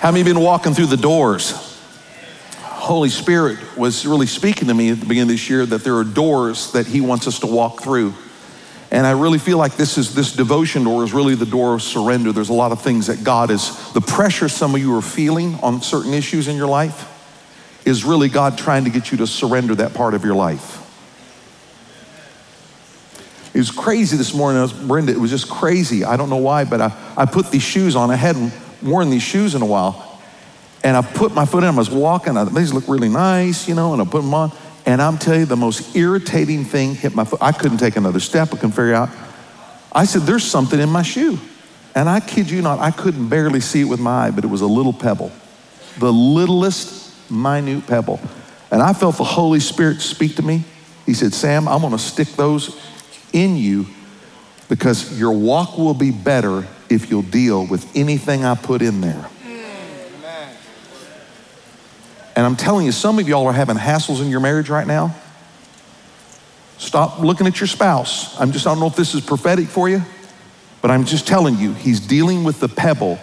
How many been walking through the doors? Holy Spirit was really speaking to me at the beginning of this year that there are doors that He wants us to walk through. And I really feel like this is this devotion door is really the door of surrender. There's a lot of things that God is the pressure some of you are feeling on certain issues in your life is really God trying to get you to surrender that part of your life. It was crazy this morning. Brenda. It was just crazy. I don't know why, but I, I put these shoes on. I hadn't worn these shoes in a while. And I put my foot in, I was walking, I, these look really nice, you know, and I put them on. And I'm telling you, the most irritating thing hit my foot. I couldn't take another step. I couldn't figure out. I said, There's something in my shoe. And I kid you not, I couldn't barely see it with my eye, but it was a little pebble, the littlest, minute pebble. And I felt the Holy Spirit speak to me. He said, Sam, I'm going to stick those in you because your walk will be better if you'll deal with anything I put in there. And I'm telling you, some of y'all are having hassles in your marriage right now. Stop looking at your spouse. I'm just, I don't know if this is prophetic for you, but I'm just telling you, he's dealing with the pebble.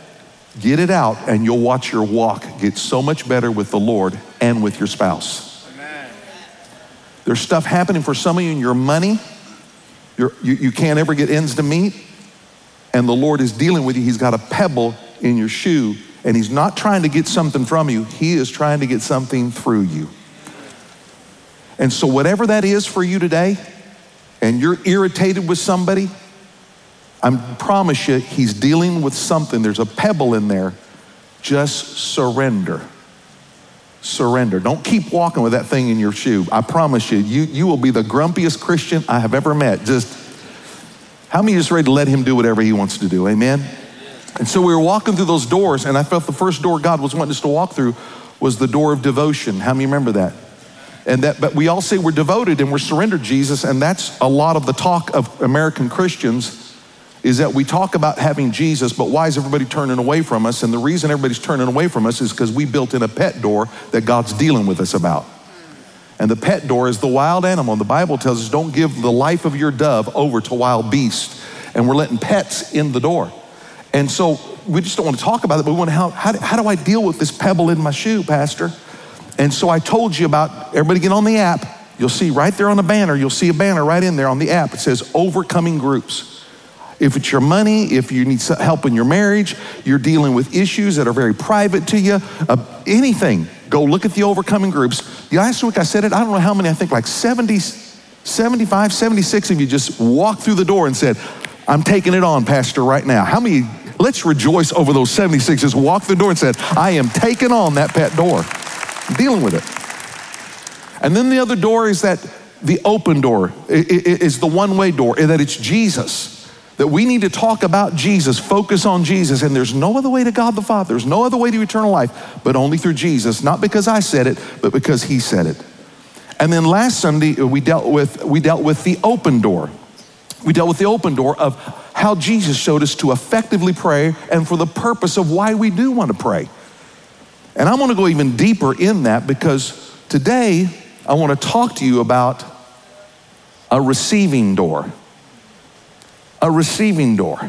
Get it out, and you'll watch your walk get so much better with the Lord and with your spouse. Amen. There's stuff happening for some of you in your money. You, you can't ever get ends to meet, and the Lord is dealing with you. He's got a pebble in your shoe and he's not trying to get something from you, he is trying to get something through you. And so, whatever that is for you today, and you're irritated with somebody, I promise you, he's dealing with something. There's a pebble in there. Just surrender. Surrender. Don't keep walking with that thing in your shoe. I promise you, you, you will be the grumpiest Christian I have ever met. Just, how many is ready to let him do whatever he wants to do? Amen? And so we were walking through those doors, and I felt the first door God was wanting us to walk through was the door of devotion. How many remember that? And that, but we all say we're devoted and we're surrendered Jesus, and that's a lot of the talk of American Christians is that we talk about having Jesus, but why is everybody turning away from us? And the reason everybody's turning away from us is because we built in a pet door that God's dealing with us about. And the pet door is the wild animal. And the Bible tells us don't give the life of your dove over to wild beasts. And we're letting pets in the door. And so we just don't want to talk about it, but we want to how, how, how do I deal with this pebble in my shoe, Pastor? And so I told you about everybody get on the app. You'll see right there on the banner, you'll see a banner right in there on the app. It says overcoming groups. If it's your money, if you need help in your marriage, you're dealing with issues that are very private to you, uh, anything, go look at the overcoming groups. The last week I said it, I don't know how many, I think like 70, 75, 76 of you just walked through the door and said, I'm taking it on, Pastor, right now. How many? Let's rejoice over those 76 just walked the door and said, I am taking on that pet door, I'm dealing with it. And then the other door is that the open door is the one way door, and that it's Jesus. That we need to talk about Jesus, focus on Jesus, and there's no other way to God the Father. There's no other way to eternal life, but only through Jesus. Not because I said it, but because He said it. And then last Sunday uh, we dealt with we dealt with the open door. We dealt with the open door of how Jesus showed us to effectively pray and for the purpose of why we do want to pray. And I want to go even deeper in that because today I want to talk to you about a receiving door. A receiving door.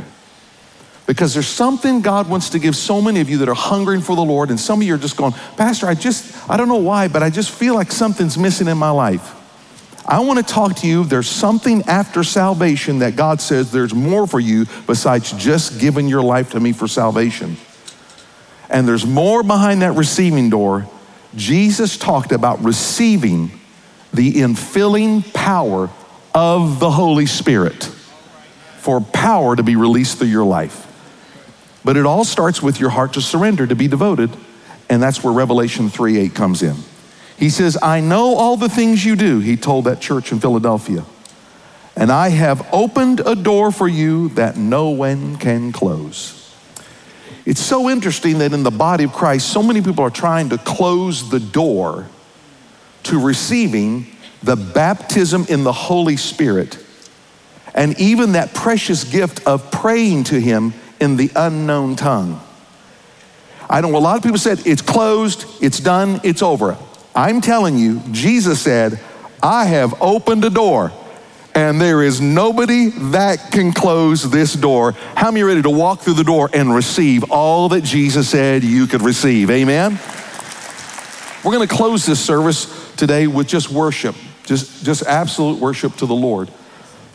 Because there's something God wants to give so many of you that are hungering for the Lord, and some of you are just going, Pastor, I just, I don't know why, but I just feel like something's missing in my life. I want to talk to you. There's something after salvation that God says there's more for you besides just giving your life to me for salvation. And there's more behind that receiving door. Jesus talked about receiving the infilling power of the Holy Spirit for power to be released through your life. But it all starts with your heart to surrender, to be devoted, and that's where Revelation 3 8 comes in. He says, I know all the things you do, he told that church in Philadelphia. And I have opened a door for you that no one can close. It's so interesting that in the body of Christ, so many people are trying to close the door to receiving the baptism in the Holy Spirit and even that precious gift of praying to Him in the unknown tongue. I know a lot of people said it's closed, it's done, it's over. I'm telling you, Jesus said, I have opened a door. and there is nobody that can close this door. How many are ready to walk through the door and receive all that Jesus said you could receive? Amen? We're going to close this service today with just worship, just, just absolute worship to the Lord.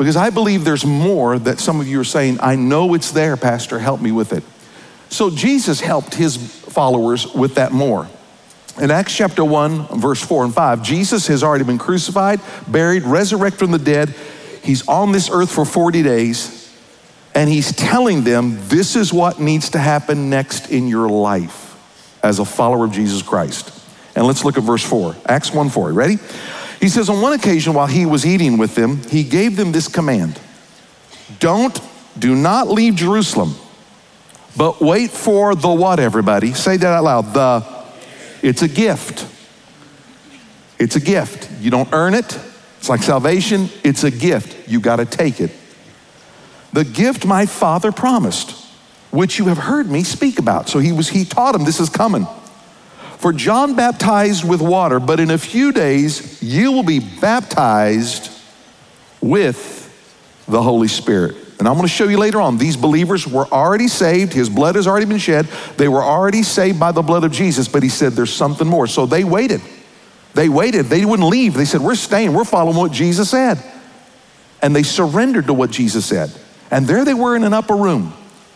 Because I believe there's more that some of you are saying, I know it's there, Pastor, help me with it. So Jesus helped his followers with that more. In Acts chapter 1, verse 4 and 5, Jesus has already been crucified, buried, resurrected from the dead. He's on this earth for 40 days, and he's telling them this is what needs to happen next in your life as a follower of Jesus Christ. And let's look at verse 4. Acts 1 4. Ready? He says, On one occasion, while he was eating with them, he gave them this command Don't, do not leave Jerusalem, but wait for the what, everybody? Say that out loud. The it's a gift. It's a gift. You don't earn it. It's like salvation. It's a gift. You got to take it. The gift my father promised, which you have heard me speak about. So he was he taught him this is coming. For John baptized with water, but in a few days you will be baptized with the Holy Spirit. And I'm going to show you later on, these believers were already saved. His blood has already been shed. They were already saved by the blood of Jesus, but he said there's something more. So they waited. They waited. They wouldn't leave. They said, We're staying. We're following what Jesus said. And they surrendered to what Jesus said. And there they were in an upper room,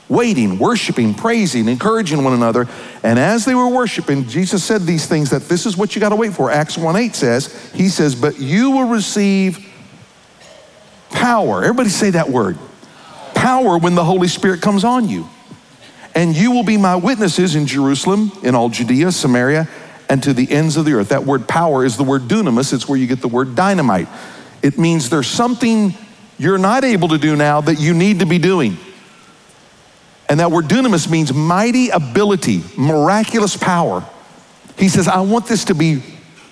waiting, worshiping, praising, encouraging one another. And as they were worshiping, Jesus said these things that this is what you got to wait for. Acts 1 8 says, He says, But you will receive power. Everybody say that word power when the Holy Spirit comes on you. And you will be my witnesses in Jerusalem, in all Judea, Samaria, and to the ends of the earth. That word power is the word dunamis, it's where you get the word dynamite. It means there's something you're not able to do now that you need to be doing. And that word dunamis means mighty ability, miraculous power. He says, I want this to be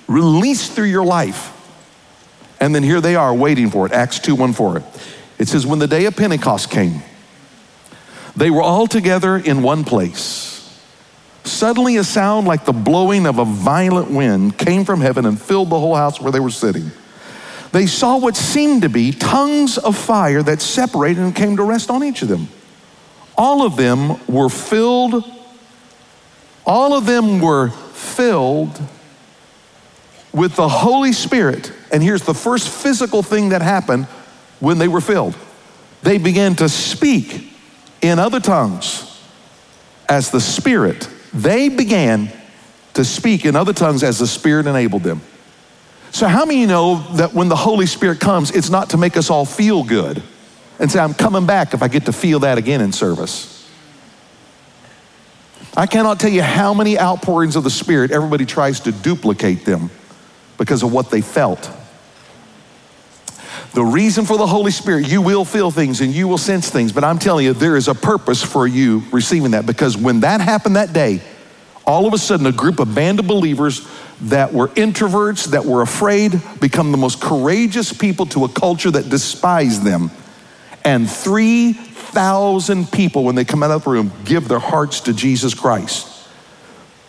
released through your life. And then here they are waiting for it. Acts 2 1 4. It says, When the day of Pentecost came, they were all together in one place. Suddenly, a sound like the blowing of a violent wind came from heaven and filled the whole house where they were sitting. They saw what seemed to be tongues of fire that separated and came to rest on each of them. All of them were filled, all of them were filled with the Holy Spirit. And here's the first physical thing that happened when they were filled. They began to speak in other tongues as the Spirit. They began to speak in other tongues as the Spirit enabled them. So, how many know that when the Holy Spirit comes, it's not to make us all feel good and say, I'm coming back if I get to feel that again in service? I cannot tell you how many outpourings of the Spirit everybody tries to duplicate them because of what they felt. The reason for the Holy Spirit, you will feel things and you will sense things, but I'm telling you, there is a purpose for you receiving that because when that happened that day, all of a sudden a group of band of believers that were introverts, that were afraid, become the most courageous people to a culture that despised them. And 3,000 people, when they come out of the room, give their hearts to Jesus Christ.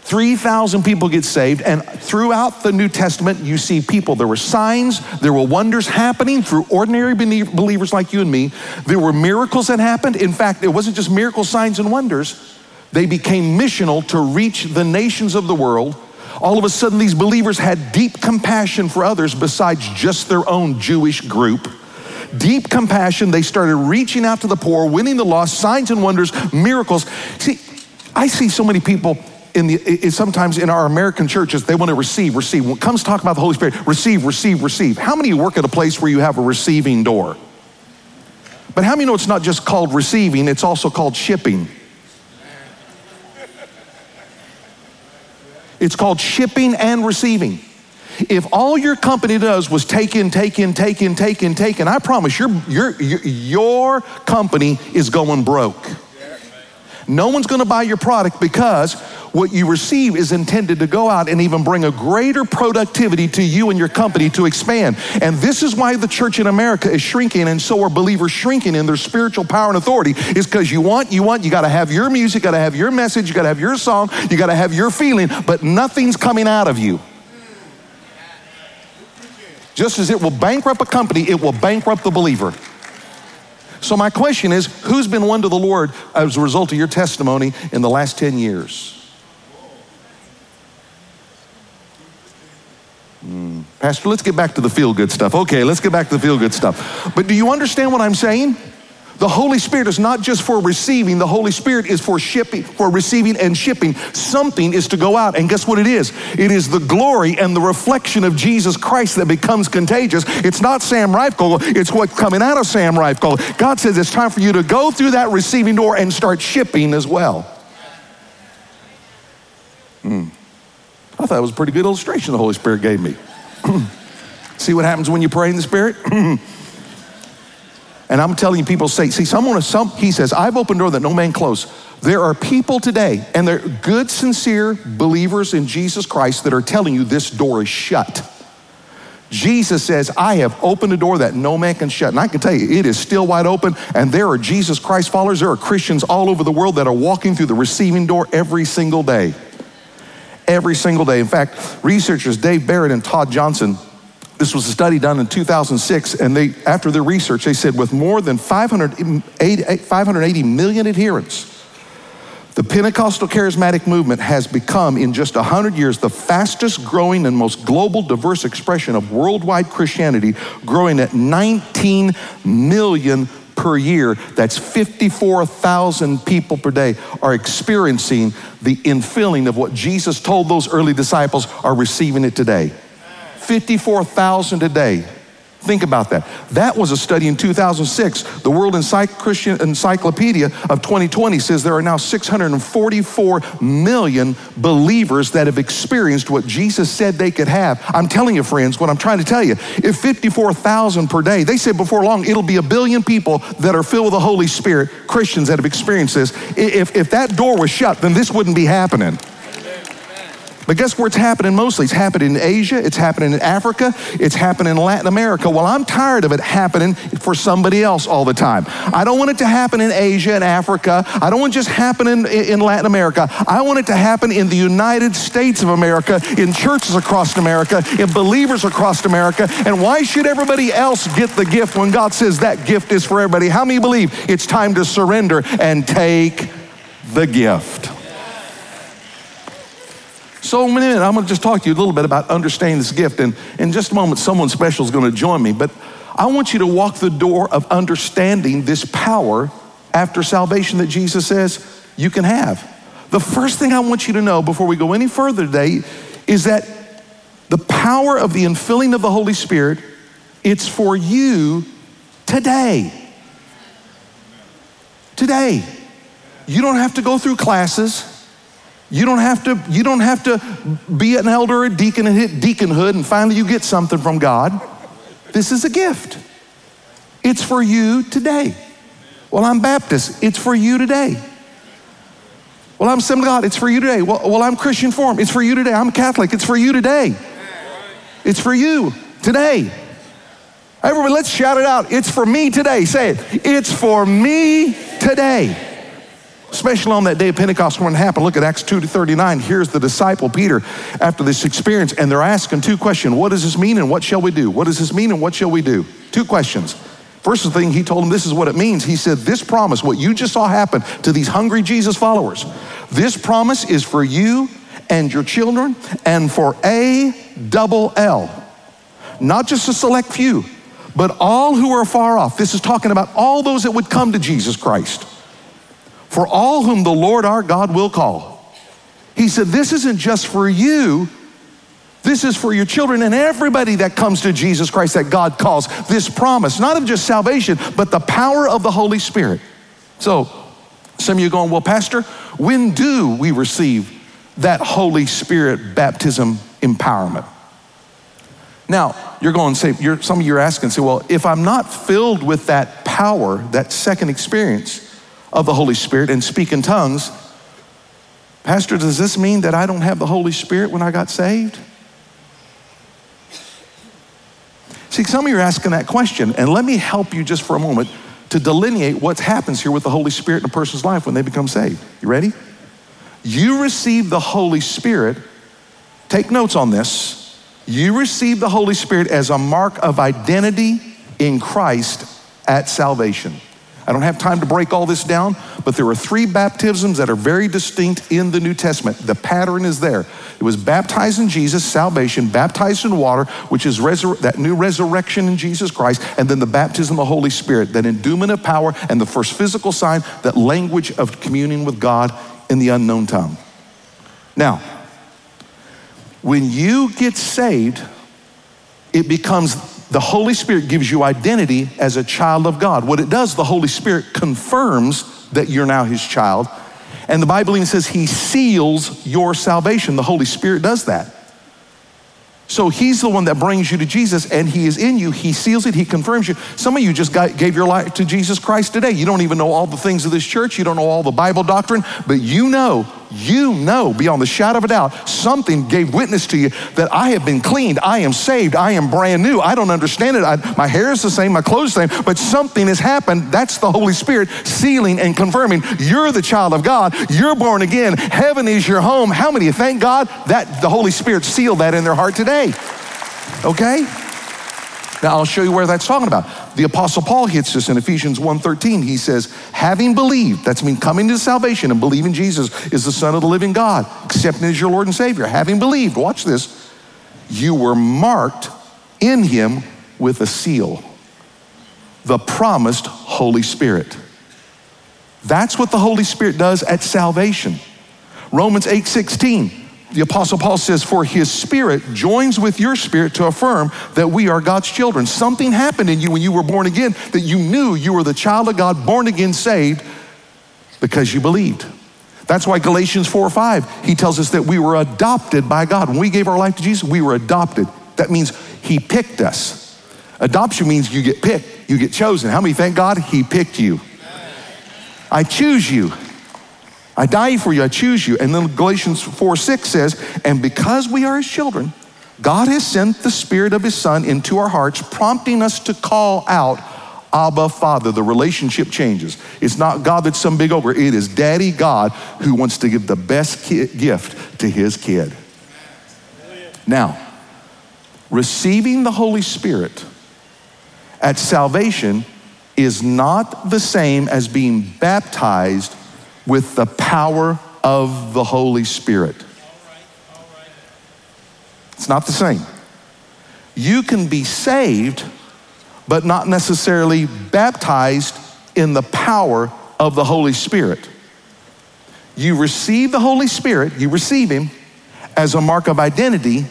3,000 people get saved, and throughout the New Testament, you see people. There were signs, there were wonders happening through ordinary believers like you and me. There were miracles that happened. In fact, it wasn't just miracles, signs, and wonders, they became missional to reach the nations of the world. All of a sudden, these believers had deep compassion for others besides just their own Jewish group deep compassion. They started reaching out to the poor, winning the lost, signs and wonders, miracles. See, I see so many people in the, sometimes in our American churches, they want to receive, receive. When it comes talk about the Holy Spirit, receive, receive, receive. How many work at a place where you have a receiving door? But how many know it's not just called receiving, it's also called shipping? It's called shipping and receiving. If all your company does was take in, take in, take in, take in, take in, I promise your, your, your, company is going broke. No one's going to buy your product because what you receive is intended to go out and even bring a greater productivity to you and your company to expand. And this is why the church in America is shrinking, and so are believers shrinking in their spiritual power and authority, is because you want, you want, you got to have your music, got to have your message, you got to have your song, you got to have your feeling, but nothing's coming out of you. Just as it will bankrupt a company, it will bankrupt the believer. So, my question is who's been won to the Lord as a result of your testimony in the last 10 years? Mm. Pastor, let's get back to the feel good stuff. Okay, let's get back to the feel good stuff. But do you understand what I'm saying? The Holy Spirit is not just for receiving, the Holy Spirit is for shipping, for receiving and shipping. Something is to go out, and guess what it is? It is the glory and the reflection of Jesus Christ that becomes contagious. It's not Sam Rijfkogel, it's what's coming out of Sam Rijfkogel. God says it's time for you to go through that receiving door and start shipping as well. Hmm. I thought it was a pretty good illustration the Holy Spirit gave me. See what happens when you pray in the Spirit? And I'm telling people say, see, someone, some, he says, I've opened a door that no man closed. There are people today, and they're good, sincere believers in Jesus Christ that are telling you this door is shut. Jesus says, I have opened a door that no man can shut. And I can tell you, it is still wide open. And there are Jesus Christ followers, there are Christians all over the world that are walking through the receiving door every single day. Every single day. In fact, researchers Dave Barrett and Todd Johnson this was a study done in 2006, and they, after their research, they said with more than 580, 580 million adherents, the Pentecostal charismatic movement has become, in just 100 years, the fastest growing and most global diverse expression of worldwide Christianity, growing at 19 million per year. That's 54,000 people per day are experiencing the infilling of what Jesus told those early disciples are receiving it today. 54,000 a day. Think about that. That was a study in 2006. The World Encycl- Christian Encyclopedia of 2020 says there are now 644 million believers that have experienced what Jesus said they could have. I'm telling you, friends, what I'm trying to tell you, if 54,000 per day, they said before long it'll be a billion people that are filled with the Holy Spirit, Christians that have experienced this. If, if that door was shut, then this wouldn't be happening. But guess where it's happening mostly? It's happening in Asia, it's happening in Africa, it's happening in Latin America. Well, I'm tired of it happening for somebody else all the time. I don't want it to happen in Asia and Africa. I don't want it just happening in Latin America. I want it to happen in the United States of America, in churches across America, in believers across America. And why should everybody else get the gift when God says that gift is for everybody? How many believe it's time to surrender and take the gift? So, in a minute, I'm going to just talk to you a little bit about understanding this gift. And in just a moment, someone special is going to join me. But I want you to walk the door of understanding this power after salvation that Jesus says you can have. The first thing I want you to know before we go any further today is that the power of the infilling of the Holy Spirit, it's for you today. Today. You don't have to go through classes. You don't have to, you don't have to be an elder or a deacon and hit deaconhood and finally you get something from God. This is a gift. It's for you today. Well, I'm Baptist. It's for you today. Well, I'm Assembly God. It's for you today. Well, well, I'm Christian Form. It's for you today. I'm Catholic. It's for you today. It's for you today. Everybody, let's shout it out. It's for me today. Say it. It's for me today especially on that day of Pentecost when it happened. Look at Acts 2 to 39. Here's the disciple Peter after this experience, and they're asking two questions What does this mean and what shall we do? What does this mean and what shall we do? Two questions. First thing he told them, this is what it means. He said, This promise, what you just saw happen to these hungry Jesus followers, this promise is for you and your children and for a double L. Not just a select few, but all who are far off. This is talking about all those that would come to Jesus Christ for all whom the Lord our God will call. He said, This isn't just for you, this is for your children and everybody that comes to Jesus Christ that God calls. This promise, not of just salvation, but the power of the Holy Spirit. So, some of you going, Well, Pastor, when do we receive that Holy Spirit baptism empowerment? Now, you're going to say, you're, some of you are asking, say, well, if I'm not filled with that power, that second experience, of the Holy Spirit and speak in tongues. Pastor, does this mean that I don't have the Holy Spirit when I got saved? See, some of you are asking that question, and let me help you just for a moment to delineate what happens here with the Holy Spirit in a person's life when they become saved. You ready? You receive the Holy Spirit, take notes on this, You receive the Holy Spirit as a mark of identity in Christ at salvation. I don't have time to break all this down, but there are three baptisms that are very distinct in the New Testament. The pattern is there. It was baptized in Jesus, salvation, baptized in water, which is resur- that new resurrection in Jesus Christ, and then the baptism of the Holy Spirit, that endowment of power, and the first physical sign, that language of communion with God in the unknown tongue. Now, when you get saved, it becomes the Holy Spirit gives you identity as a child of God. What it does, the Holy Spirit confirms that you're now his child. And the Bible even says he seals your salvation. The Holy Spirit does that. So he's the one that brings you to Jesus and he is in you. He seals it, he confirms you. Some of you just got, gave your life to Jesus Christ today. You don't even know all the things of this church, you don't know all the Bible doctrine, but you know you know beyond the shadow of a doubt something gave witness to you that I have been cleaned, I am saved, I am brand new. I don't understand it. I, my hair is the same, my clothes the same, but something has happened. That's the Holy Spirit sealing and confirming you're the child of God. You're born again. Heaven is your home. How many thank God that the Holy Spirit sealed that in their heart today? Okay? Now I'll show you where that's talking about. The apostle Paul hits this in Ephesians 1:13. He says, "Having believed, that's mean coming to salvation and believing Jesus is the son of the living God, accepting as your Lord and Savior. Having believed, watch this, you were marked in him with a seal, the promised Holy Spirit." That's what the Holy Spirit does at salvation. Romans 8:16 the Apostle Paul says, For his spirit joins with your spirit to affirm that we are God's children. Something happened in you when you were born again that you knew you were the child of God, born again, saved, because you believed. That's why Galatians 4 5, he tells us that we were adopted by God. When we gave our life to Jesus, we were adopted. That means he picked us. Adoption means you get picked, you get chosen. How many thank God he picked you? I choose you. I die for you, I choose you. And then Galatians 4 6 says, And because we are his children, God has sent the Spirit of his Son into our hearts, prompting us to call out, Abba, Father. The relationship changes. It's not God that's some big ogre, it is Daddy God who wants to give the best gift to his kid. Now, receiving the Holy Spirit at salvation is not the same as being baptized with the power of the Holy Spirit. It's not the same. You can be saved, but not necessarily baptized in the power of the Holy Spirit. You receive the Holy Spirit, you receive Him as a mark of identity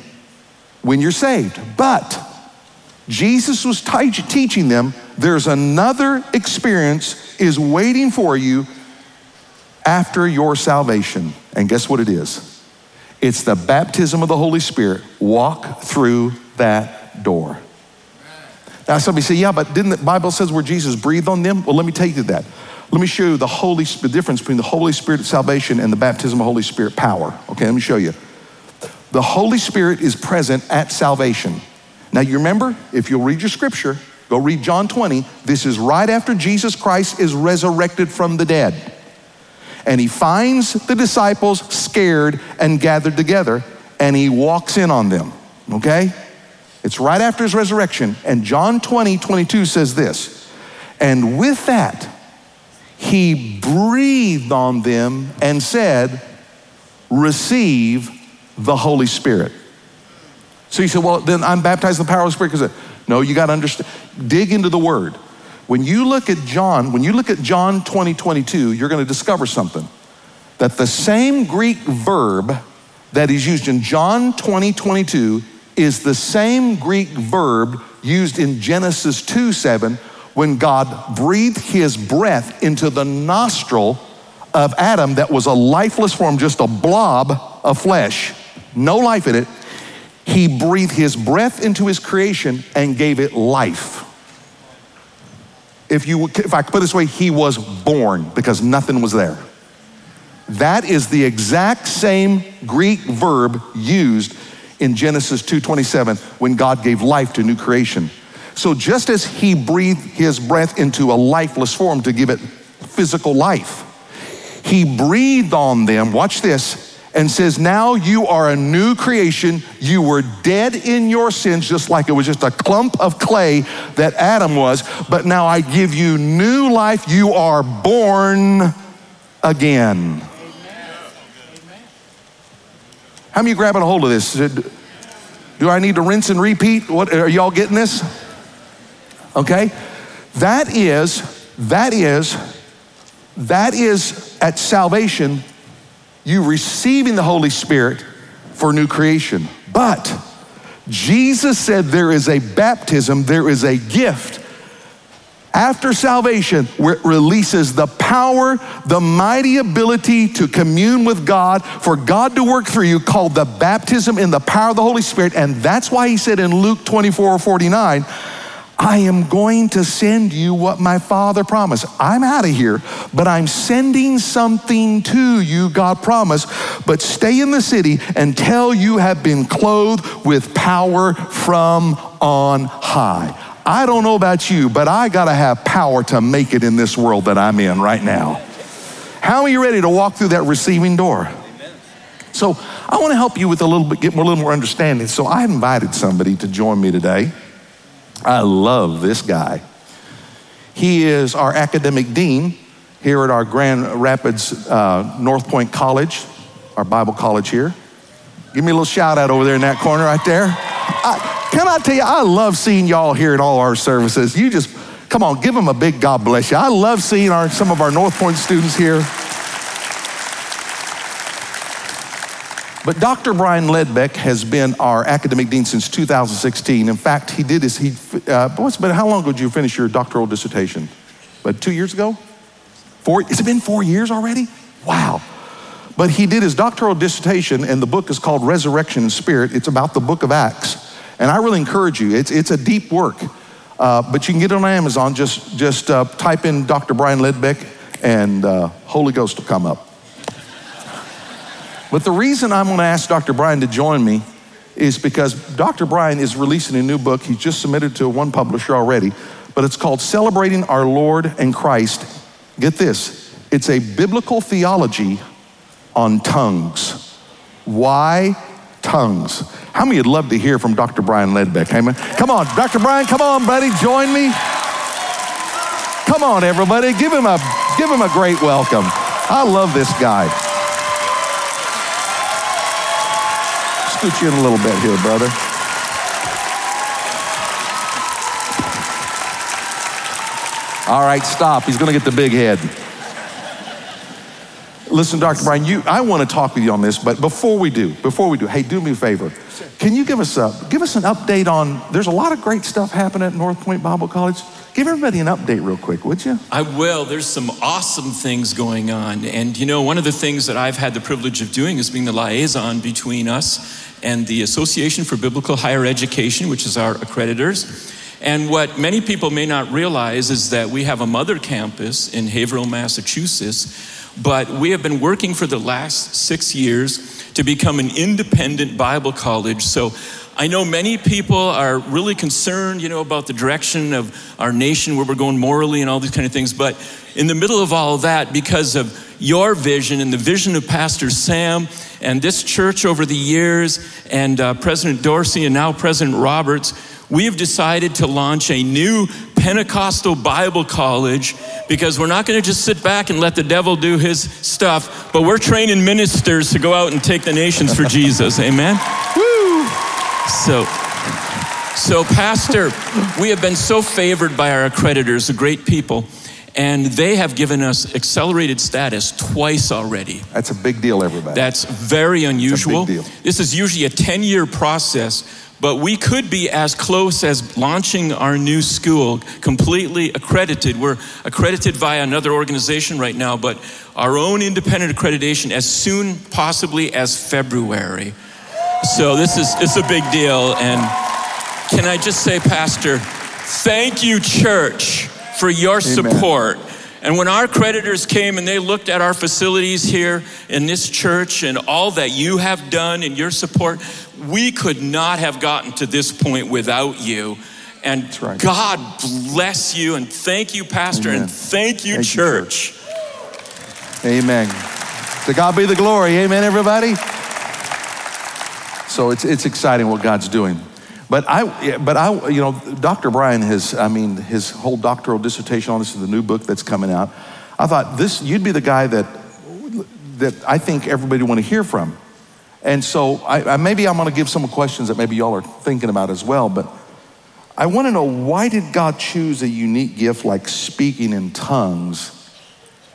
when you're saved. But Jesus was t- teaching them there's another experience is waiting for you after your salvation. And guess what it is? It's the baptism of the Holy Spirit. Walk through that door. Now, somebody say, yeah, but didn't the Bible says where Jesus breathed on them? Well, let me take you that. Let me show you the Holy the difference between the Holy Spirit salvation and the baptism of Holy Spirit power. Okay, let me show you. The Holy Spirit is present at salvation. Now, you remember, if you'll read your scripture, go read John 20. This is right after Jesus Christ is resurrected from the dead and he finds the disciples scared and gathered together, and he walks in on them. Okay? It's right after his resurrection. And John 20, 22 says this And with that, he breathed on them and said, Receive the Holy Spirit. So you said, Well, then I'm baptized in the power of the Spirit. Because no, you got to understand. Dig into the word. When you look at John, when you look at John 20, 22, you're going to discover something. That the same Greek verb that is used in John 20, 22 is the same Greek verb used in Genesis 2, 7 when God breathed his breath into the nostril of Adam that was a lifeless form, just a blob of flesh, no life in it. He breathed his breath into his creation and gave it life if, you, if I put it this way, he was born because nothing was there. That is the exact same Greek verb used in Genesis 2:27 when God gave life to new creation. So just as he breathed his breath into a lifeless form to give it physical life, he breathed on them, watch this, and says, Now you are a new creation. You were dead in your sins, just like it was just a clump of clay that Adam was. But now I give you new life. You are born again. How many grabbing a hold of this? Do I need to rinse and repeat? What are y'all getting this? Okay? That is, that is, that is at salvation, you receiving the Holy Spirit for new creation. But Jesus said there is a baptism, there is a gift after salvation where it releases the power, the mighty ability to commune with God, for God to work through you, called the baptism in the power of the Holy Spirit. And that's why he said in Luke 24 49, I am going to send you what my father promised. I'm out of here, but I'm sending something to you, God promised. But stay in the city until you have been clothed with power from on high. I don't know about you, but I got to have power to make it in this world that I'm in right now. How are you ready to walk through that receiving door? So I want to help you with a little bit, get a little more understanding. So I invited somebody to join me today. I love this guy. He is our academic dean here at our Grand Rapids uh, North Point College, our Bible college here. Give me a little shout out over there in that corner right there. I, can I tell you, I love seeing y'all here at all our services. You just, come on, give them a big God bless you. I love seeing our, some of our North Point students here. But Dr. Brian Ledbeck has been our academic dean since 2016. In fact, he did his, he, uh, what's been, how long ago did you finish your doctoral dissertation? But two years ago? Four, has it been four years already? Wow. But he did his doctoral dissertation, and the book is called Resurrection in Spirit. It's about the book of Acts. And I really encourage you, it's, it's a deep work. Uh, but you can get it on Amazon. Just, just uh, type in Dr. Brian Ledbeck, and uh, Holy Ghost will come up. But the reason I'm going to ask Dr. Brian to join me is because Dr. Brian is releasing a new book. He's just submitted to one publisher already, but it's called Celebrating Our Lord and Christ. Get this it's a biblical theology on tongues. Why tongues? How many would love to hear from Dr. Brian Ledbeck? Amen. Come on, Dr. Brian, come on, buddy, join me. Come on, everybody, give him a give him a great welcome. I love this guy. You in a little bit here, brother. All right, stop. He's going to get the big head. Listen, Dr. Brian, you, I want to talk with you on this, but before we do, before we do, hey, do me a favor. Can you give us a give us an update on? There's a lot of great stuff happening at North Point Bible College. Give everybody an update real quick, would you? I will. There's some awesome things going on, and you know, one of the things that I've had the privilege of doing is being the liaison between us and the Association for Biblical Higher Education, which is our accreditors. And what many people may not realize is that we have a mother campus in Haverhill, Massachusetts but we have been working for the last six years to become an independent Bible college. So I know many people are really concerned, you know, about the direction of our nation, where we're going morally and all these kind of things. But in the middle of all that, because of your vision and the vision of Pastor Sam and this church over the years, and uh, President Dorsey and now President Roberts, we have decided to launch a new Pentecostal Bible College because we're not going to just sit back and let the devil do his stuff, but we're training ministers to go out and take the nations for Jesus. Amen? Woo! So, so, Pastor, we have been so favored by our accreditors, the great people, and they have given us accelerated status twice already. That's a big deal, everybody. That's very unusual. This is usually a 10 year process but we could be as close as launching our new school completely accredited. We're accredited via another organization right now, but our own independent accreditation as soon possibly as February. So this is it's a big deal. And can I just say, Pastor, thank you, church, for your Amen. support. And when our accreditors came and they looked at our facilities here in this church and all that you have done in your support, we could not have gotten to this point without you. And right. God bless you and thank you, Pastor, Amen. and thank you, thank church. You, Amen. To God be the glory. Amen, everybody? So it's, it's exciting what God's doing. But I, but I, you know, Dr. Brian has, I mean, his whole doctoral dissertation on this is the new book that's coming out. I thought this, you'd be the guy that, that I think everybody want to hear from. And so I, I maybe I'm going to give some questions that maybe y'all are thinking about as well. But I want to know why did God choose a unique gift like speaking in tongues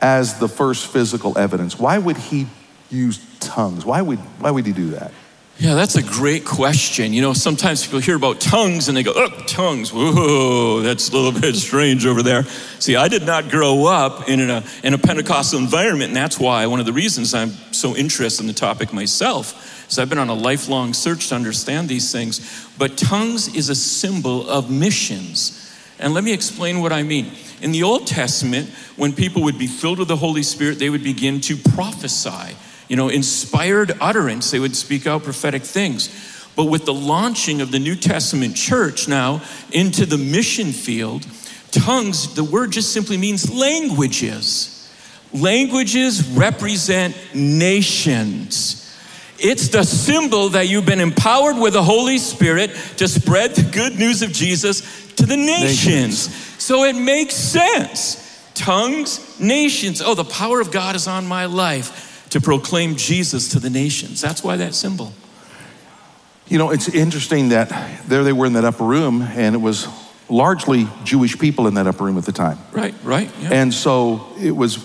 as the first physical evidence? Why would He use tongues? Why would, why would He do that? Yeah, that's a great question. You know, sometimes people hear about tongues and they go, oh, tongues, whoa, that's a little bit strange over there. See, I did not grow up in a, in a Pentecostal environment, and that's why one of the reasons I'm so interested in the topic myself is I've been on a lifelong search to understand these things. But tongues is a symbol of missions. And let me explain what I mean. In the Old Testament, when people would be filled with the Holy Spirit, they would begin to prophesy you know, inspired utterance. They would speak out prophetic things. But with the launching of the New Testament church now into the mission field, tongues, the word just simply means languages. Languages represent nations. It's the symbol that you've been empowered with the Holy Spirit to spread the good news of Jesus to the nations. nations. So it makes sense. Tongues, nations. Oh, the power of God is on my life to proclaim Jesus to the nations. That's why that symbol. You know, it's interesting that there they were in that upper room, and it was largely Jewish people in that upper room at the time. Right, right. Yeah. And so it was,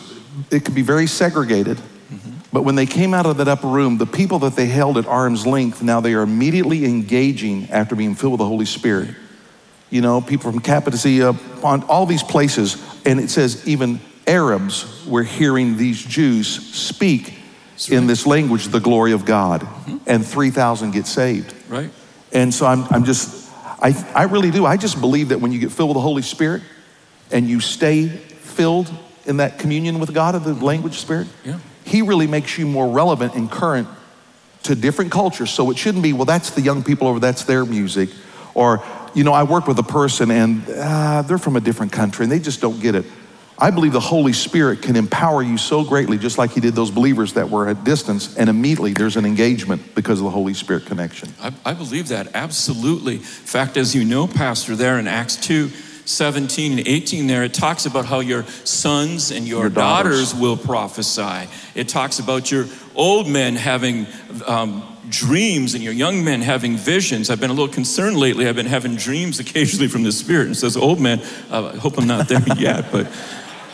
it could be very segregated. Mm-hmm. But when they came out of that upper room, the people that they held at arm's length, now they are immediately engaging after being filled with the Holy Spirit. You know, people from Cappadocia, all these places, and it says even Arabs were hearing these Jews speak. In this language the glory of God, mm-hmm. and 3,000 get saved. Right. And so I'm, I'm just, I, I really do. I just believe that when you get filled with the Holy Spirit and you stay filled in that communion with God of the mm-hmm. language spirit, yeah. He really makes you more relevant and current to different cultures. So it shouldn't be, well, that's the young people over, that's their music. Or, you know, I work with a person and uh, they're from a different country and they just don't get it. I believe the Holy Spirit can empower you so greatly, just like He did those believers that were at distance, and immediately there's an engagement because of the Holy Spirit connection. I, I believe that, absolutely. In fact, as you know, Pastor, there in Acts 2, 17 and 18 there, it talks about how your sons and your, your daughters. daughters. will prophesy. It talks about your old men having um, dreams and your young men having visions. I've been a little concerned lately. I've been having dreams occasionally from the Spirit. And says, old man, uh, I hope I'm not there yet, but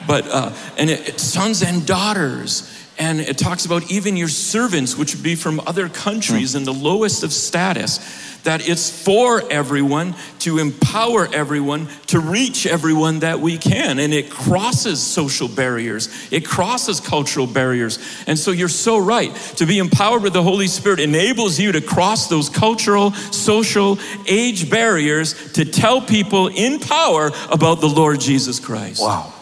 but uh, and it, it, sons and daughters and it talks about even your servants which would be from other countries in the lowest of status that it's for everyone to empower everyone to reach everyone that we can. And it crosses social barriers. It crosses cultural barriers. And so you're so right. To be empowered with the holy spirit enables you to cross those cultural social age barriers to tell people in power about the lord jesus christ. Wow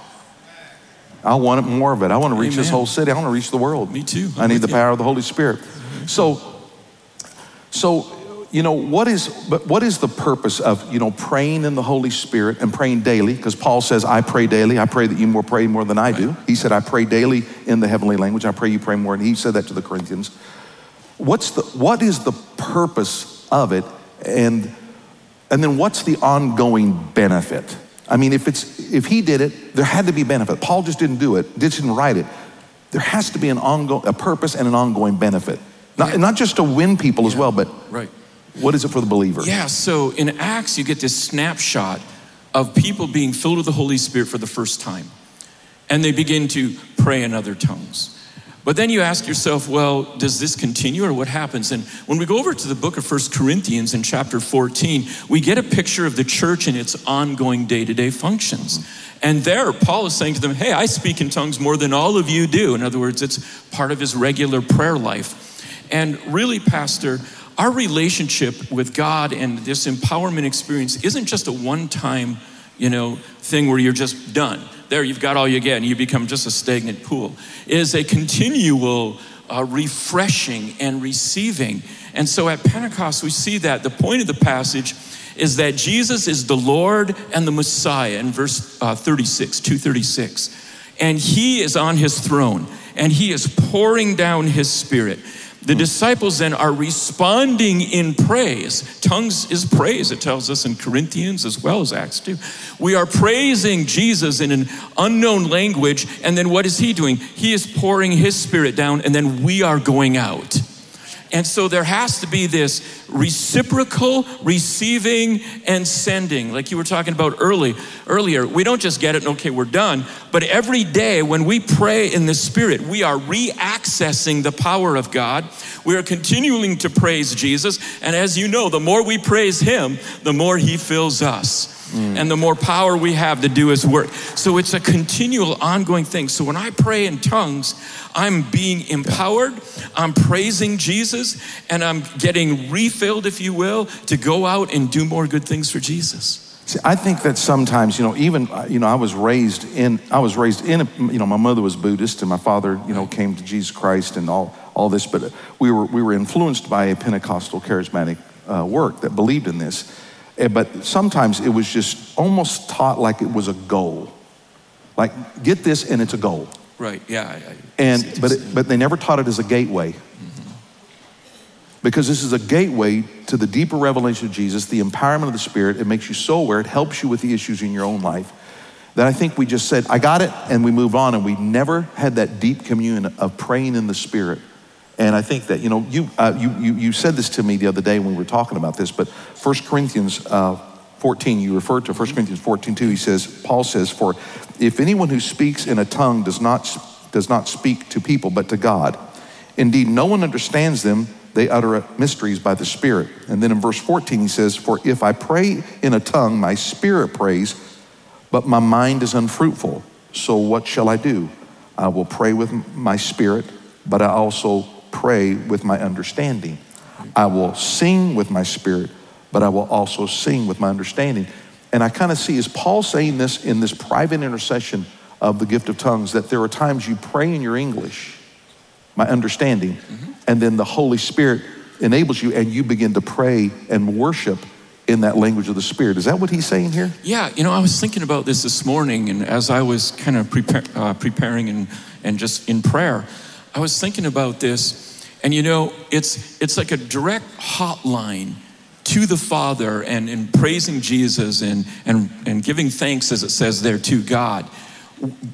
I want more of it. I want to reach Amen. this whole city. I want to reach the world. Me too. I'm i need the you. power of the Holy Spirit. So, so you know what is but what is the purpose of you know praying in the Holy Spirit and praying daily? Because Paul says, "I pray daily. I pray that you more pray more than I do." He said, "I pray daily in the heavenly language. I pray you pray more." And he said that to the Corinthians. What's the what is the purpose of it? And and then what's the ongoing benefit? I mean, if, it's, if he did it, there had to be benefit. Paul just didn't do it, didn't write it. There has to be an ongoing, a purpose and an ongoing benefit. Not, yeah. not just to win people yeah. as well, but right. what is it for the believer? Yeah, so in Acts, you get this snapshot of people being filled with the Holy Spirit for the first time. And they begin to pray in other tongues. But then you ask yourself, well, does this continue or what happens? And when we go over to the book of First Corinthians in chapter 14, we get a picture of the church and its ongoing day to day functions. And there, Paul is saying to them, hey, I speak in tongues more than all of you do. In other words, it's part of his regular prayer life. And really, Pastor, our relationship with God and this empowerment experience isn't just a one time, you know, thing where you're just done there you've got all you get and you become just a stagnant pool, is a continual uh, refreshing and receiving. And so at Pentecost, we see that. The point of the passage is that Jesus is the Lord and the Messiah in verse uh, 36, 236. And he is on his throne and he is pouring down his spirit. The disciples then are responding in praise. Tongues is praise, it tells us in Corinthians as well as Acts 2. We are praising Jesus in an unknown language, and then what is he doing? He is pouring his spirit down, and then we are going out. And so there has to be this reciprocal receiving and sending, like you were talking about early, earlier. We don't just get it and okay, we're done. But every day when we pray in the Spirit, we are re-accessing the power of God. We are continuing to praise Jesus. And as you know, the more we praise Him, the more He fills us. Mm. and the more power we have to do his work. So it's a continual, ongoing thing. So when I pray in tongues, I'm being empowered, I'm praising Jesus, and I'm getting refilled, if you will, to go out and do more good things for Jesus. See, I think that sometimes, you know, even, you know, I was raised in, I was raised in, a, you know, my mother was Buddhist and my father, you know, came to Jesus Christ and all, all this, but we were, we were influenced by a Pentecostal charismatic uh, work that believed in this. Eh, but sometimes it was just almost taught like it was a goal. Like, get this and it's a goal. Right, yeah. I, I and, but, it, but they never taught it as a gateway. Mm-hmm. Because this is a gateway to the deeper revelation of Jesus, the empowerment of the Spirit. It makes you so aware, it helps you with the issues in your own life. That I think we just said, I got it, and we move on, and we never had that deep communion of praying in the Spirit and I think that, you know, you, uh, you, you, you, said this to me the other day when we were talking about this, but 1 Corinthians uh, 14, you referred to 1 Corinthians 14, 2, he says, Paul says, For if anyone who speaks in a tongue does not, does not speak to people but to God, indeed no one understands them, they utter mysteries by the Spirit. And then in verse 14, he says, For if I pray in a tongue, my spirit prays, but my mind is unfruitful. So what shall I do? I will pray with my spirit, but I also pray with my understanding. I will sing with my spirit, but I will also sing with my understanding. And I kind of see, is Paul saying this in this private intercession of the gift of tongues, that there are times you pray in your English, my understanding, mm-hmm. and then the Holy Spirit enables you and you begin to pray and worship in that language of the Spirit. Is that what he's saying here? Yeah, you know, I was thinking about this this morning, and as I was kind of prepare, uh, preparing and, and just in prayer, I was thinking about this and you know, it's, it's like a direct hotline to the Father and, and praising Jesus and, and, and giving thanks, as it says there, to God.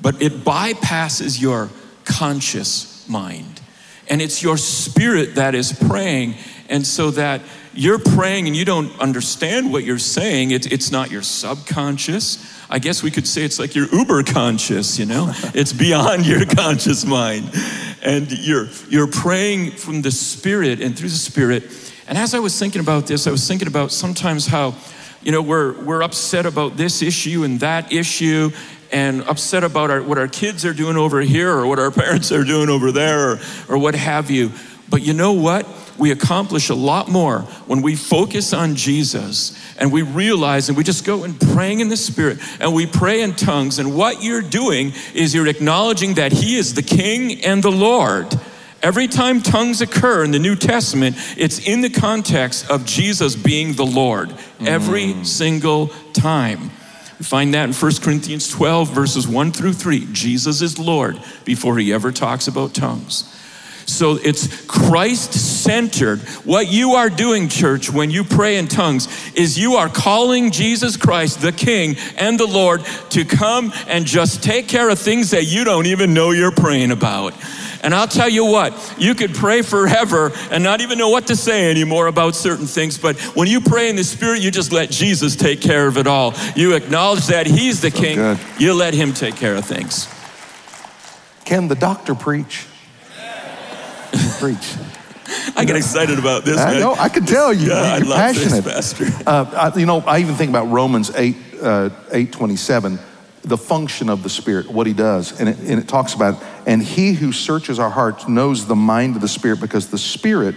But it bypasses your conscious mind. And it's your spirit that is praying. And so that you're praying and you don't understand what you're saying, it's, it's not your subconscious. I guess we could say it's like your uber conscious, you know? it's beyond your conscious mind and you're, you're praying from the Spirit and through the Spirit. And as I was thinking about this, I was thinking about sometimes how, you know, we're, we're upset about this issue and that issue and upset about our, what our kids are doing over here or what our parents are doing over there or, or what have you. But you know what? We accomplish a lot more when we focus on Jesus and we realize and we just go and praying in the Spirit and we pray in tongues. And what you're doing is you're acknowledging that He is the King and the Lord. Every time tongues occur in the New Testament, it's in the context of Jesus being the Lord. Every mm. single time. We find that in 1 Corinthians 12, verses 1 through 3. Jesus is Lord before he ever talks about tongues. So it's Christ centered. What you are doing, church, when you pray in tongues, is you are calling Jesus Christ, the King and the Lord, to come and just take care of things that you don't even know you're praying about. And I'll tell you what, you could pray forever and not even know what to say anymore about certain things. But when you pray in the Spirit, you just let Jesus take care of it all. You acknowledge that He's the so King, good. you let Him take care of things. Can the doctor preach? preach. I get excited about this. I man. know. I can tell you. Yeah, you're passionate, this, Pastor. Uh, I, you know, I even think about Romans 8, uh, 8 27, the function of the Spirit, what he does. And it, and it talks about, and he who searches our hearts knows the mind of the Spirit because the Spirit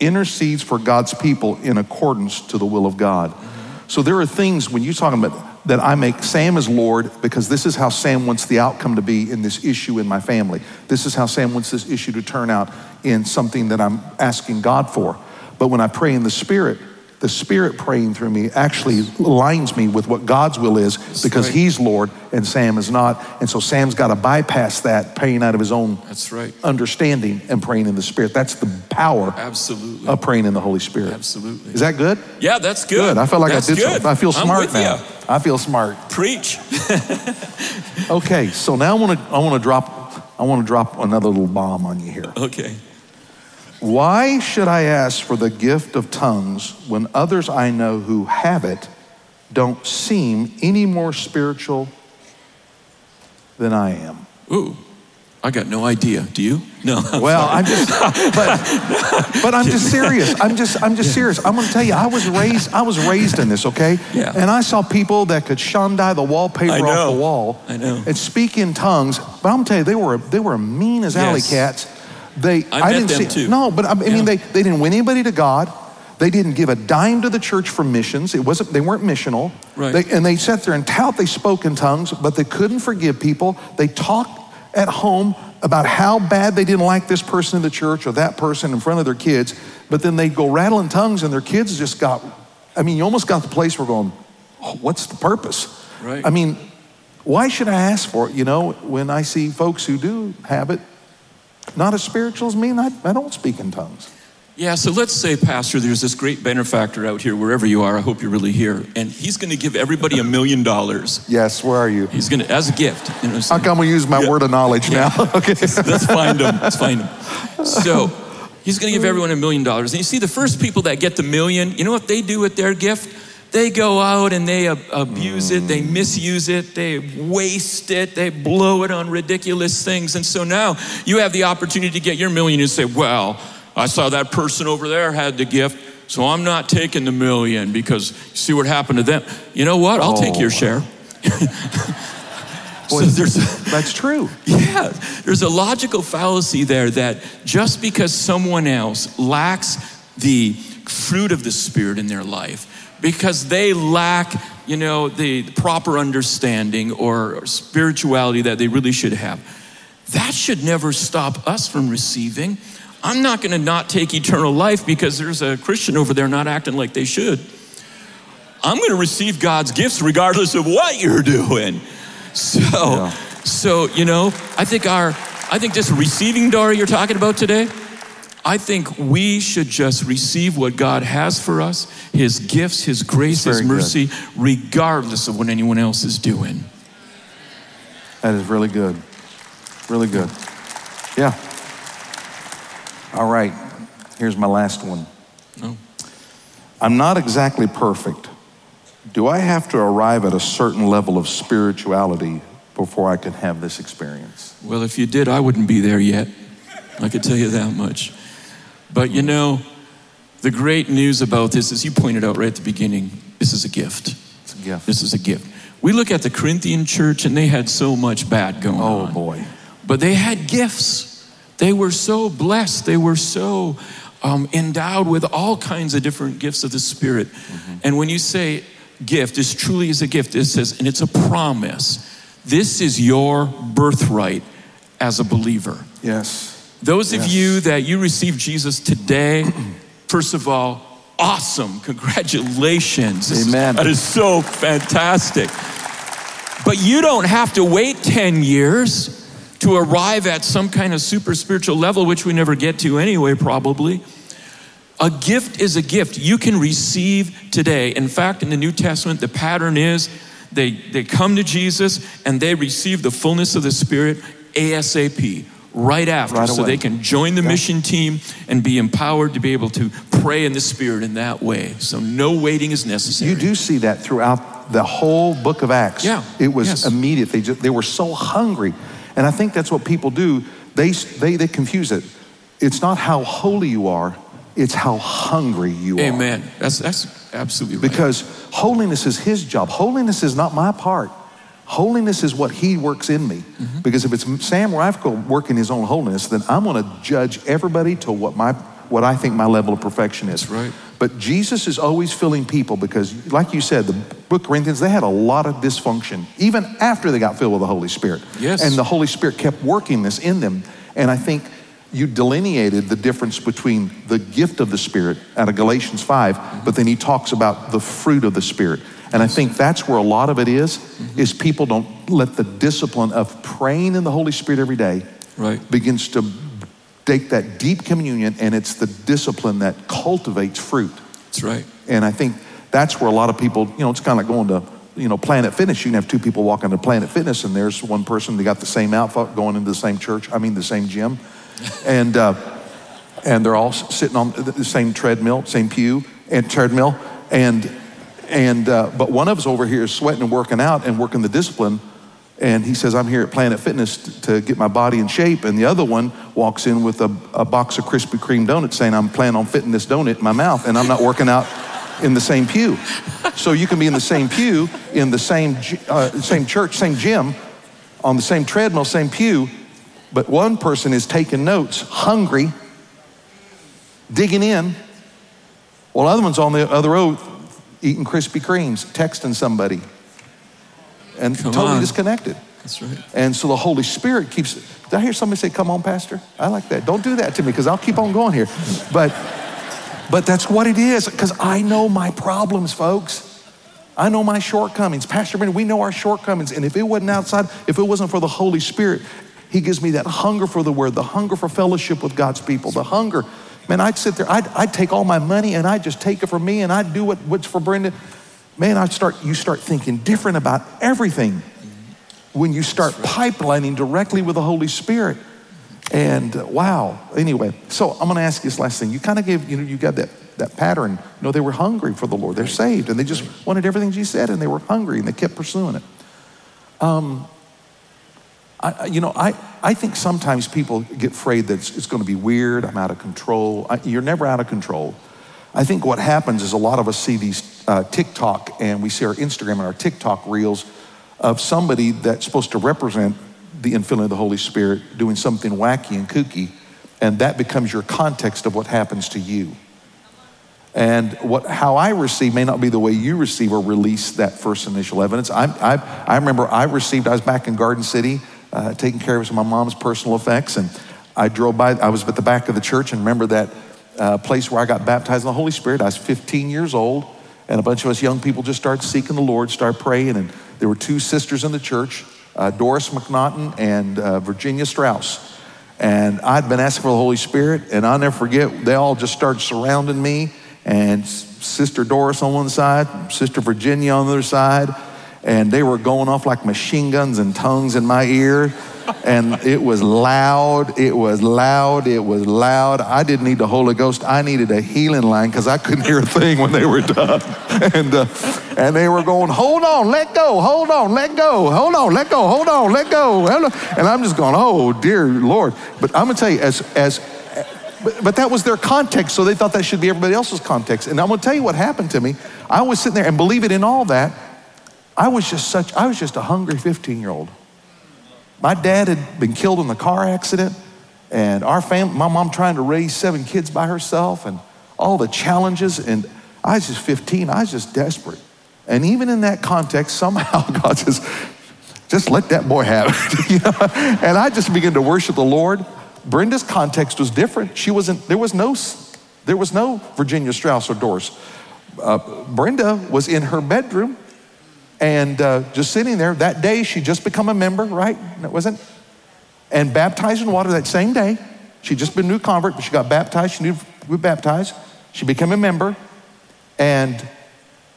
intercedes for God's people in accordance to the will of God. So there are things when you're talking about that I make Sam as Lord because this is how Sam wants the outcome to be in this issue in my family. This is how Sam wants this issue to turn out in something that I'm asking God for. But when I pray in the Spirit, the Spirit praying through me actually aligns me with what God's will is, because right. he's Lord and Sam is not. And so Sam's got to bypass that, praying out of his own That's right. understanding and praying in the Spirit. That's the power Absolutely. of praying in the Holy Spirit. Absolutely. Is that good? Yeah, that's good. Good. I feel like That's I did good. something. I feel smart now. ya. I feel smart. Preach. Okay, so now I want to I want to drop I want to drop another little bomb on you here. okay. Why should I ask for the gift of tongues when others I know who have it don't seem any more spiritual than I am? Ooh, I got no idea. Do you? No. Well, I'm just, but, but I'm just serious. I'm just, I'm just serious. I'm going to tell you, I was raised, I was raised in this, okay? Yeah. And I saw people that could shandai the wallpaper off the wall. I know. And speak in tongues. But I'm going to tell you, they were, they were mean as alley Yes. cats. They, I met didn't them see, too. No, but I, I mean, Yeah. they, they didn't win anybody to God. They didn't give a dime to the church for missions. It wasn't. They weren't missional. Right. They, and they sat there and tout they spoke in tongues, but they couldn't forgive people. They talked at home about how bad they didn't like this person in the church or that person in front of their kids, but then they'd go rattling tongues and their kids just got, I mean, you almost got the place where going, oh, what's the purpose? Right. I mean, why should I ask for it? You know, when I see folks who do have it, not as spiritual as me, and I, I don't speak in tongues. Yeah, so let's say, Pastor, there's this great benefactor out here, wherever you are. I hope you're really here. And he's going to give everybody a million dollars. Yes, where are you? He's going to, as a gift. You know, so- How come we use my Yeah. word of knowledge now? okay. Let's find him. Let's find him. So he's going to give everyone a million dollars. And you see, the first people that get the million, you know what they do with their gift? They go out and they ab- abuse it, they misuse it, they waste it, they blow it on ridiculous things. And so now you have the opportunity to get your million and say, Well, I saw that person over there had the gift, so I'm not taking the million because you see what happened to them. You know what? I'll take Oh. your share. so Boy, there's That's true. yeah, there's a logical fallacy there that just because someone else lacks the fruit of the Spirit in their life, because they lack, you know, the proper understanding or spirituality that they really should have, that should never stop us from receiving. I'm not going to not take eternal life because there's a Christian over there not acting like they should. I'm going to receive God's gifts regardless of what you're doing. So, Yeah. so you know, I think our, I think this receiving door you're talking about today, I think we should just receive what God has for us, His gifts, His grace, His mercy, regardless of what anyone else is doing. That is really good. Really good. Yeah. All right. Here's my last one. No. I'm not exactly perfect. Do I have to arrive at a certain level of spirituality before I can have this experience? Well, if you did, I wouldn't be there yet. I could tell you that much. But you know, the great news about this, as you pointed out right at the beginning, this is a gift. It's a gift. This is a gift. We look at the Corinthian church and they had so much bad going Oh, on. Oh boy. But they had gifts. They were so blessed. They were so um, endowed with all kinds of different gifts of the Spirit. Mm-hmm. And when you say gift, this truly is a gift, it says, and it's a promise. This is your birthright as a believer. Yes. Those of you that you received Jesus today, first of all, awesome. Congratulations. Is- Amen. that is so fantastic. But you don't have to wait 10 years to arrive at some kind of super spiritual level, which we never get to anyway, probably. A gift is a gift you can receive today. In fact, in the New Testament, the pattern is they, they come to Jesus and they receive the fullness of the Spirit ASAP, right after, Right so they can join the mission team and be empowered to be able to pray in the Spirit in that way. So no waiting is necessary. You do see that throughout the whole book of Acts. Yeah. It was Yes. immediate. They, just, they were so hungry. And I think that's what people do. They, they, they confuse it. It's not how holy you are, it's how hungry you are. Amen. That's, that's absolutely right. Because holiness is his job. Holiness is not my part. Holiness is what he works in me. Mm-hmm. Because if it's Sam Rijfkogel working his own holiness, then I'm going to judge everybody to what my what I think my level of perfection is. That's right. But Jesus is always filling people because, like you said, the book of Corinthians, they had a lot of dysfunction, even after they got filled with the Holy Spirit. Yes. And the Holy Spirit kept working this in them. And I think you delineated the difference between the gift of the Spirit out of Galatians 5, but then he talks about the fruit of the Spirit. And I think that's where a lot of it is, is people don't let the discipline of praying in the Holy Spirit every day Right. begins to take that deep communion, and it's the discipline that cultivates fruit. That's right. And I think that's where a lot of people, you know, it's kind of like going to, you know, Planet Fitness. You can have two people walking to Planet Fitness, and there's one person they got the same outfit going into the same church. I mean, the same gym, and uh, and they're all sitting on the same treadmill, same pew and treadmill, and and uh, but one of us over here is sweating and working out and working the discipline. And he says, I'm here at Planet Fitness t- to get my body in shape. And the other one walks in with a, a box of Krispy Kreme donuts saying, I'm planning on fitting this donut in my mouth and I'm not working out in the same pew. So you can be in the same pew, in the same, uh, same church, same gym, on the same treadmill, same pew, but one person is taking notes, hungry, digging in, while the other one's on the other row eating Krispy Kremes, texting somebody, and Come totally on. disconnected. That's right. And so the Holy Spirit keeps. Did I hear somebody say, "Come on, Pastor"? I like that. Don't do that to me because I'll keep on going here. But, but that's what it is. Because I know my problems, folks. I know my shortcomings. Pastor Brandon, we know our shortcomings. And if it wasn't outside, if it wasn't for the Holy Spirit, He gives me that hunger for the Word, the hunger for fellowship with God's people, the hunger. Man, I'd sit there. I'd, I'd take all my money and I'd just take it for me, and I'd do what, what's for Brenda. Man, I'd start. You start thinking different about everything when you start pipelining directly with the Holy Spirit. And uh, wow, anyway, so I'm gonna ask you this last thing. You kind of gave, you know, you got that, that pattern. You know, they were hungry for the Lord. They're saved and they just wanted everything Jesus said and they were hungry and they kept pursuing it. Um, I, you know, I, I think sometimes people get afraid that it's, it's gonna be weird, I'm out of control. I, you're never out of control. I think what happens is a lot of us see these uh, TikTok and we see our Instagram and our TikTok reels of somebody that's supposed to represent the infilling of the Holy Spirit doing something wacky and kooky, and that becomes your context of what happens to you. And what, how I receive may not be the way you receive or release that first initial evidence. I, I, I remember I received, I was back in Garden City uh, taking care of some of my mom's personal effects, and I drove by, I was at the back of the church and remember that uh, place where I got baptized in the Holy Spirit. I was 15 years old, and a bunch of us young people just started seeking the Lord, started praying, and there were two sisters in the church, uh, Doris McNaughton and uh, Virginia Strauss. And I'd been asking for the Holy Spirit, and I'll never forget, they all just started surrounding me, and Sister Doris on one side, Sister Virginia on the other side, and they were going off like machine guns and tongues in my ear. And it was loud, it was loud, it was loud. I didn't need the Holy Ghost, I needed a healing line because I couldn't hear a thing when they were done. And, uh, and they were going, Hold on, let go, hold on, let go, hold on, let go, hold on, let go. And I'm just going, Oh, dear Lord. But I'm going to tell you, as, as but, but that was their context, so they thought that should be everybody else's context. And I'm gonna tell you what happened to me. I was sitting there, and believe it in all that, I was just such, I was just a hungry 15 year old. My dad had been killed in a car accident, and our family, my mom trying to raise seven kids by herself, and all the challenges. And I was just 15, I was just desperate. And even in that context, somehow God says, just let that boy have it. you know? And I just began to worship the Lord. Brenda's context was different. She wasn't, there was no, there was no Virginia Strauss or Doris. Uh, Brenda was in her bedroom and uh, just sitting there. That day, she just become a member, right? It wasn't? And baptized in water that same day. She'd just been a new convert, but she got baptized. She knew be baptized. She became a member. And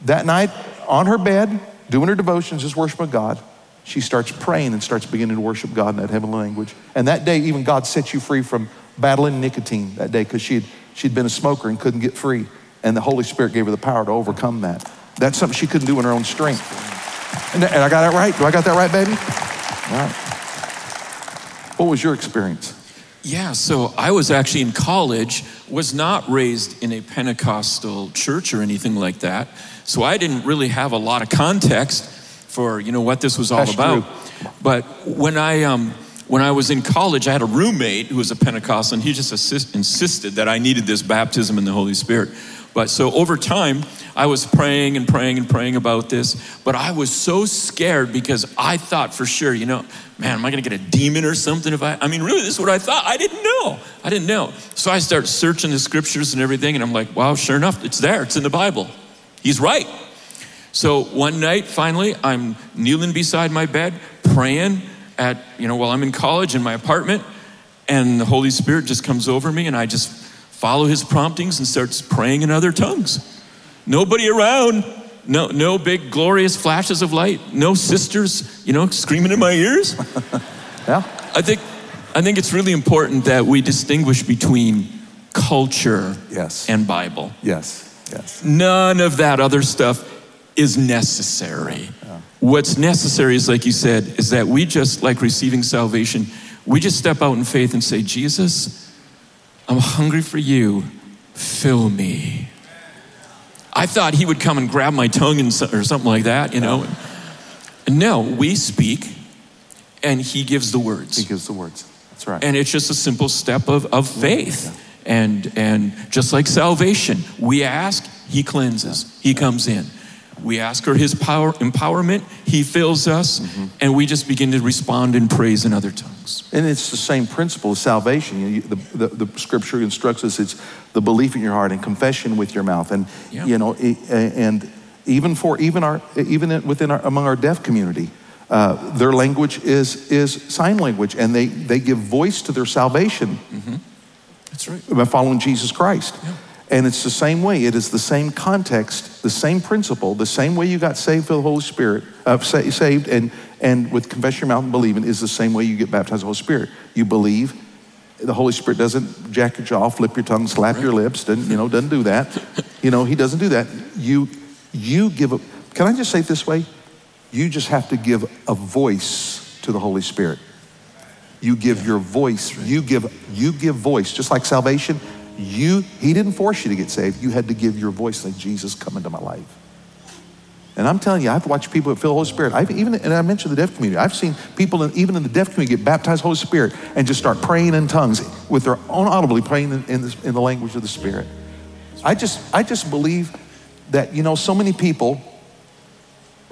that night, on her bed, doing her devotions, just worshiping God, she starts praying and starts beginning to worship God in that heavenly language. And that day, even God set you free from battling nicotine that day because she'd, she'd been a smoker and couldn't get free. And the Holy Spirit gave her the power to overcome that. That's something she couldn't do in her own strength. And, and I got that right? Do I got that right, baby? All right. What was your experience? Yeah, so I was actually in college, was not raised in a Pentecostal church or anything like that. So I didn't really have a lot of context for, you know, what this was all That's about. true. But when I um when I was in college, I had a roommate who was a Pentecostal, and he just assist, insisted that I needed this baptism in the Holy Spirit. But so over time, I was praying and praying and praying about this, but I was so scared because I thought for sure, you know, man, am I going to get a demon or something if I, I mean, really, this is what I thought. I didn't know. I didn't know. So I start searching the scriptures and everything, and I'm like, wow, sure enough, it's there. It's in the Bible. He's right. So one night, finally, I'm kneeling beside my bed, praying at, you know, while I'm in college in my apartment, and the Holy Spirit just comes over me, and I just follow his promptings and starts praying in other tongues. Nobody around, no, no big glorious flashes of light, no sisters, you know, screaming in my ears. Yeah. I think, I think it's really important that we distinguish between culture Yes. and Bible. Yes. Yes. None of that other stuff is necessary. What's necessary is, like you said, is that we just, like receiving salvation, we just step out in faith and say, Jesus, I'm hungry for you. Fill me. I thought he would come and grab my tongue and, so- or something like that, you know. No, we speak and he gives the words. He gives the words. That's right. And it's just a simple step of, of faith. And, and just like salvation, we ask, He cleanses, He comes in. We ask for His power, empowerment, He fills us, and we just begin to respond in praise in other tongues. And it's the same principle of salvation. You, the, the, the scripture instructs us it's the belief in your heart and confession with your mouth. And, Yeah. you know, and even for, even our, even within our, among our deaf community, uh, their language is, is sign language and they, they give voice to their salvation That's right. by following Jesus Christ. And it's the same way. It is the same context, the same principle, the same way you got saved for the Holy Spirit, uh, sa- saved and, and with confess your mouth and believing is the same way you get baptized with the Holy Spirit. You believe. The Holy Spirit doesn't jack your jaw, flip your tongue, slap your lips, doesn't, you know, doesn't do that. You know, he doesn't do that. You, you give a, can I just say it this way? You just have to give a voice to the Holy Spirit. You give your voice. You give you give voice. Just like salvation, you he didn't force you to get saved. You had to give your voice like Jesus come into my life. And I'm telling you, I've watched people that feel the Holy Spirit. I've even and I mentioned the deaf community. I've seen people in, even in the deaf community get baptized Holy Spirit and just start praying in tongues with their own audibly praying in, in, in the language of the Spirit. I just I just believe that you know so many people.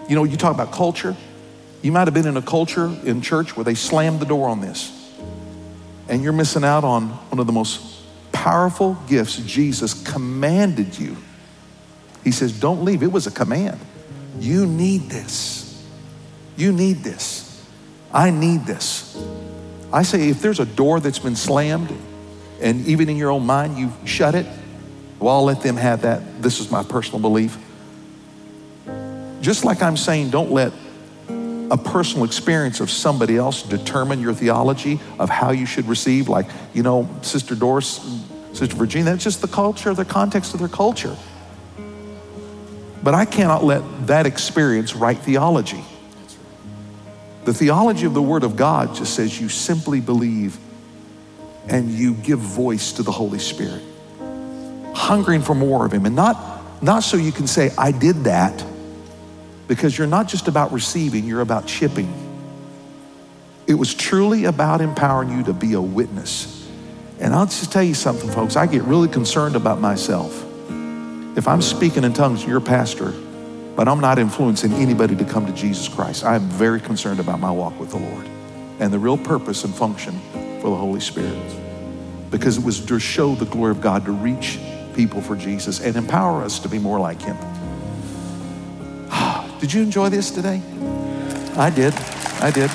You know, you talk about culture. You might have been in a culture in church where they slammed the door on this. And you're missing out on one of the most powerful gifts Jesus commanded you. He says, Don't leave. It was a command. You need this. You need this. I need this. I say, if there's a door that's been slammed, and even in your own mind you've shut it, well, I'll let them have that. This is my personal belief. Just like I'm saying, don't let a personal experience of somebody else determine your theology of how you should receive. Like, you know, Sister Doris, Sister Virginia, that's just the culture, the context of their culture. But I cannot let that experience write theology. The theology of the Word of God just says you simply believe and you give voice to the Holy Spirit, hungering for more of Him. And not, not so you can say, I did that because you're not just about receiving, you're about shipping. It was truly about empowering you to be a witness. And I'll just tell you something, folks, I get really concerned about myself. If I'm speaking in tongues, you're a pastor, but I'm not influencing anybody to come to Jesus Christ. I am very concerned about my walk with the Lord and the real purpose and function for the Holy Spirit. Because it was to show the glory of God, to reach people for Jesus and empower us to be more like Him. Did you enjoy this today? I did. I did.